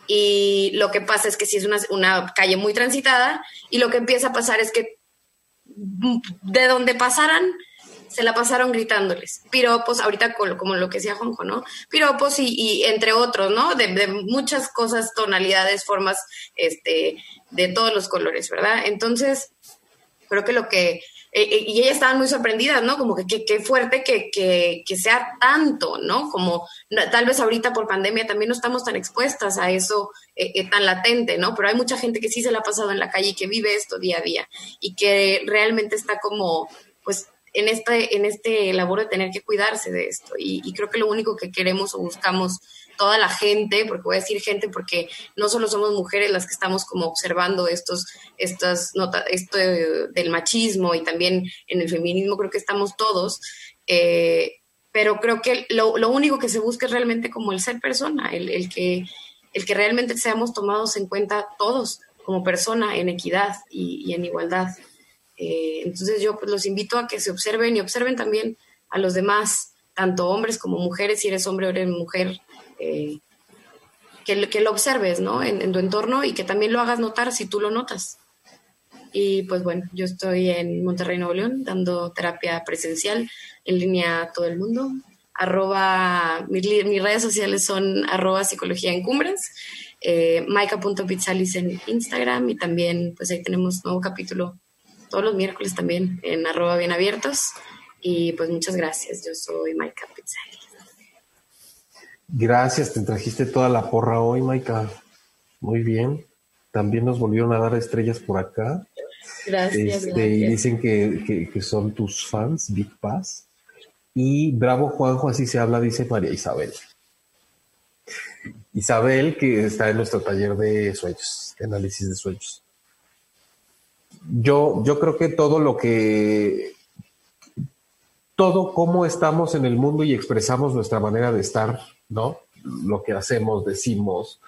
Y lo que pasa es que si es una, una calle muy transitada y lo que empieza a pasar es que de donde pasaran, se la pasaron gritándoles. Piropos, ahorita como lo que decía Juanjo, ¿no? Piropos y, entre otros, ¿no? De, muchas cosas, tonalidades, formas, este, de todos los colores, ¿verdad? Entonces, creo que lo que eh, eh, y ellas estaban muy sorprendidas, ¿no? Como que qué fuerte que, que, que, sea tanto, ¿no? Como tal vez ahorita por pandemia también no estamos tan expuestas a eso eh, tan latente, ¿no? Pero hay mucha gente que sí se la ha pasado en la calle y que vive esto día a día y que realmente está como, pues, en este, en este labor de tener que cuidarse de esto. Y, y creo que lo único que queremos o buscamos toda la gente, porque voy a decir gente porque no solo somos mujeres las que estamos como observando estos, estas notas, esto del machismo y también en el feminismo creo que estamos todos, eh, pero creo que lo, único que se busca es realmente como el ser persona, el, que, el que realmente seamos tomados en cuenta todos como persona en equidad y, en igualdad. Eh, entonces yo pues, los invito a que se observen y observen también a los demás, tanto hombres como mujeres, si eres hombre o eres mujer, eh, que, lo observes, ¿no? En, tu entorno y que también lo hagas notar si tú lo notas. Y pues bueno, yo estoy en Monterrey, Nuevo León, dando terapia presencial en línea a todo el mundo. Arroba, mis, redes sociales son arroba psicología en cumbres, eh, maika.pizzalis en Instagram y también pues ahí tenemos nuevo capítulo todos los miércoles también en arroba bien abiertos. Y pues muchas gracias, yo soy Maika Pizzalis. Gracias, te trajiste toda la porra hoy, Maika. Muy bien. También nos volvieron a dar estrellas por acá. Gracias. Este, y dicen que, son tus fans, Big Pass. Y bravo Juanjo, así se habla, dice María Isabel. Isabel, que está en nuestro taller de sueños, de análisis de sueños. Yo, yo creo que todo lo que todo cómo estamos en el mundo y expresamos nuestra manera de estar ¿no? Lo que hacemos, decimos,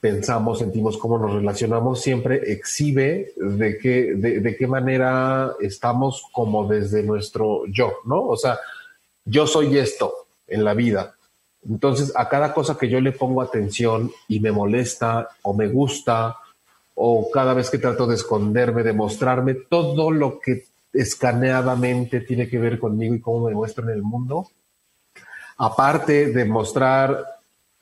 pensamos, sentimos, cómo nos relacionamos, siempre exhibe de qué, de, qué manera estamos como desde nuestro yo, ¿no? O sea, yo soy esto en la vida. Entonces, a cada cosa que yo le pongo atención y me molesta o me gusta, o cada vez que trato de esconderme, de mostrarme, todo lo que escaneadamente tiene que ver conmigo y cómo me muestro en el mundo, aparte de mostrar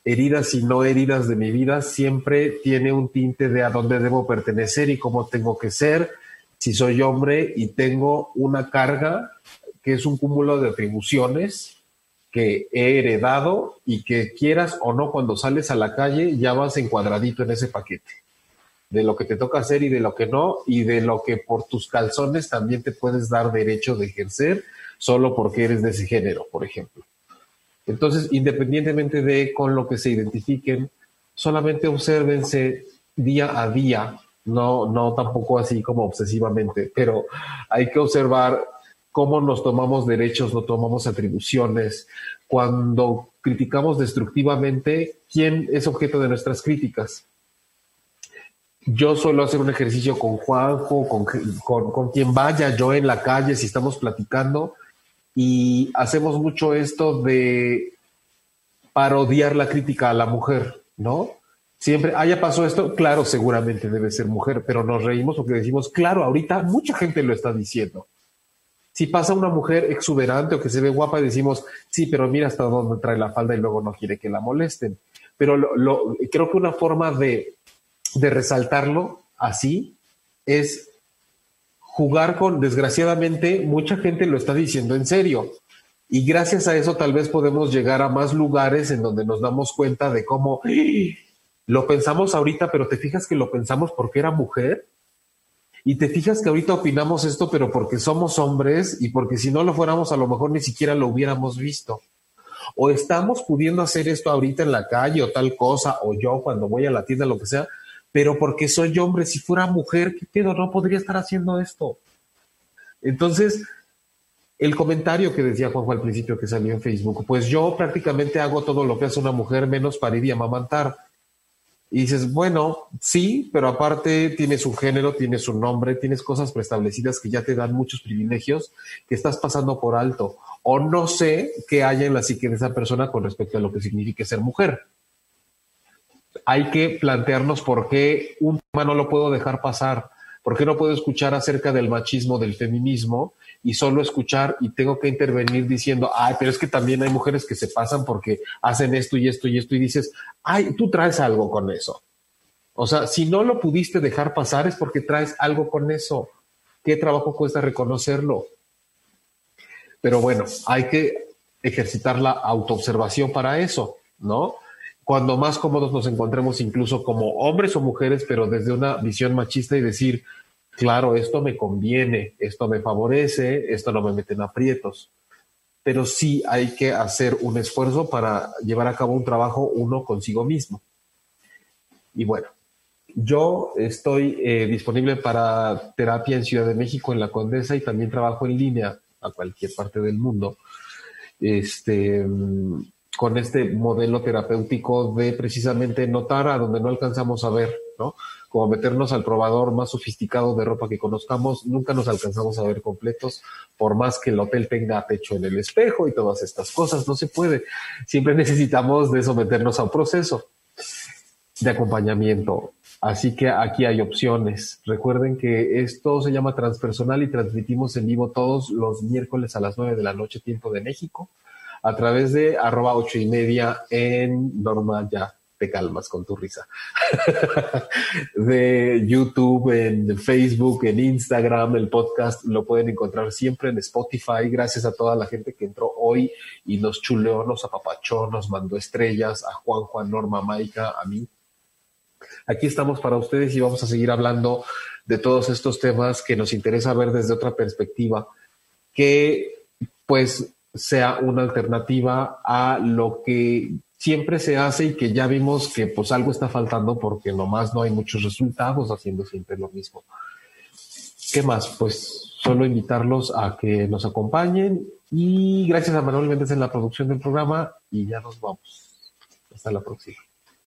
heridas y no heridas de mi vida, siempre tiene un tinte de a dónde debo pertenecer y cómo tengo que ser, si soy hombre y tengo una carga que es un cúmulo de atribuciones que he heredado y que quieras o no, cuando sales a la calle ya vas encuadradito en ese paquete de lo que te toca hacer y de lo que no, y de lo que por tus calzones también te puedes dar derecho de ejercer solo porque eres de ese género, por ejemplo. Entonces, independientemente de con lo que se identifiquen, solamente obsérvense día a día, no, no tampoco así como obsesivamente, pero hay que observar cómo nos tomamos derechos, no tomamos atribuciones. Cuando criticamos destructivamente, ¿quién es objeto de nuestras críticas? Yo suelo hacer un ejercicio con Juanjo, con, con, con quien vaya yo en la calle, si estamos platicando, y hacemos mucho esto de parodiar la crítica a la mujer, ¿no? Siempre, ah, ya pasó esto, claro, seguramente debe ser mujer, pero nos reímos porque decimos, claro, ahorita mucha gente lo está diciendo. Si pasa una mujer exuberante o que se ve guapa, decimos, sí, pero mira hasta dónde trae la falda y luego no quiere que la molesten. Pero lo, creo que una forma de, de resaltarlo así es jugar con, desgraciadamente, mucha gente lo está diciendo en serio. Y gracias a eso tal vez podemos llegar a más lugares en donde nos damos cuenta de cómo lo pensamos ahorita, pero te fijas que lo pensamos porque era mujer. Y te fijas que ahorita opinamos esto, pero porque somos hombres y porque si no lo fuéramos, a lo mejor ni siquiera lo hubiéramos visto. O estamos pudiendo hacer esto ahorita en la calle o tal cosa, o yo cuando voy a la tienda, lo que sea, pero porque soy hombre, si fuera mujer, ¿qué pedo? No podría estar haciendo esto. Entonces, el comentario que decía Juanjo al principio que salió en Facebook, pues yo prácticamente hago todo lo que hace una mujer menos parir y amamantar. Y dices, bueno, sí, pero aparte tiene su género, tiene su nombre, tienes cosas preestablecidas que ya te dan muchos privilegios que estás pasando por alto. O no sé qué haya en la psique de esa persona con respecto a lo que significa ser mujer. Hay que plantearnos por qué un tema no lo puedo dejar pasar, por qué no puedo escuchar acerca del machismo, del feminismo y solo escuchar y tengo que intervenir diciendo, ay, pero es que también hay mujeres que se pasan porque hacen esto y esto y esto y dices, ay, tú traes algo con eso. O sea, si no lo pudiste dejar pasar es porque traes algo con eso. ¿Qué trabajo cuesta reconocerlo? Pero bueno, hay que ejercitar la autoobservación para eso, ¿no? Cuando más cómodos nos encontremos incluso como hombres o mujeres, pero desde una visión machista y decir, claro, esto me conviene, esto me favorece, esto no me mete en aprietos. Pero sí hay que hacer un esfuerzo para llevar a cabo un trabajo uno consigo mismo. Y bueno, yo estoy eh, disponible para terapia en Ciudad de México, en la Condesa, y también trabajo en línea a cualquier parte del mundo. Este, con este modelo terapéutico de precisamente notar a donde no alcanzamos a ver, ¿no? Como meternos al probador más sofisticado de ropa que conozcamos, nunca nos alcanzamos a ver completos, por más que el hotel tenga techo en el espejo y todas estas cosas, no se puede. Siempre necesitamos de someternos a un proceso de acompañamiento. Así que aquí hay opciones. Recuerden que esto se llama transpersonal y transmitimos en vivo todos los miércoles a las nueve de la noche, tiempo de México a través de arroba ocho y media en Norma, ya te calmas con tu risa, de YouTube, en Facebook, en Instagram, el podcast lo pueden encontrar siempre en Spotify, gracias a toda la gente que entró hoy y nos chuleó, nos apapachó, nos mandó estrellas, a Juan, Juan, Norma, Maika, a mí. Aquí estamos para ustedes y vamos a seguir hablando de todos estos temas que nos interesa ver desde otra perspectiva, que pues sea una alternativa a lo que siempre se hace y que ya vimos que pues algo está faltando porque nomás no hay muchos resultados haciendo siempre lo mismo. ¿Qué más? Pues solo invitarlos a que nos acompañen y gracias a Manuel Méndez en la producción del programa y ya nos vamos. Hasta la próxima.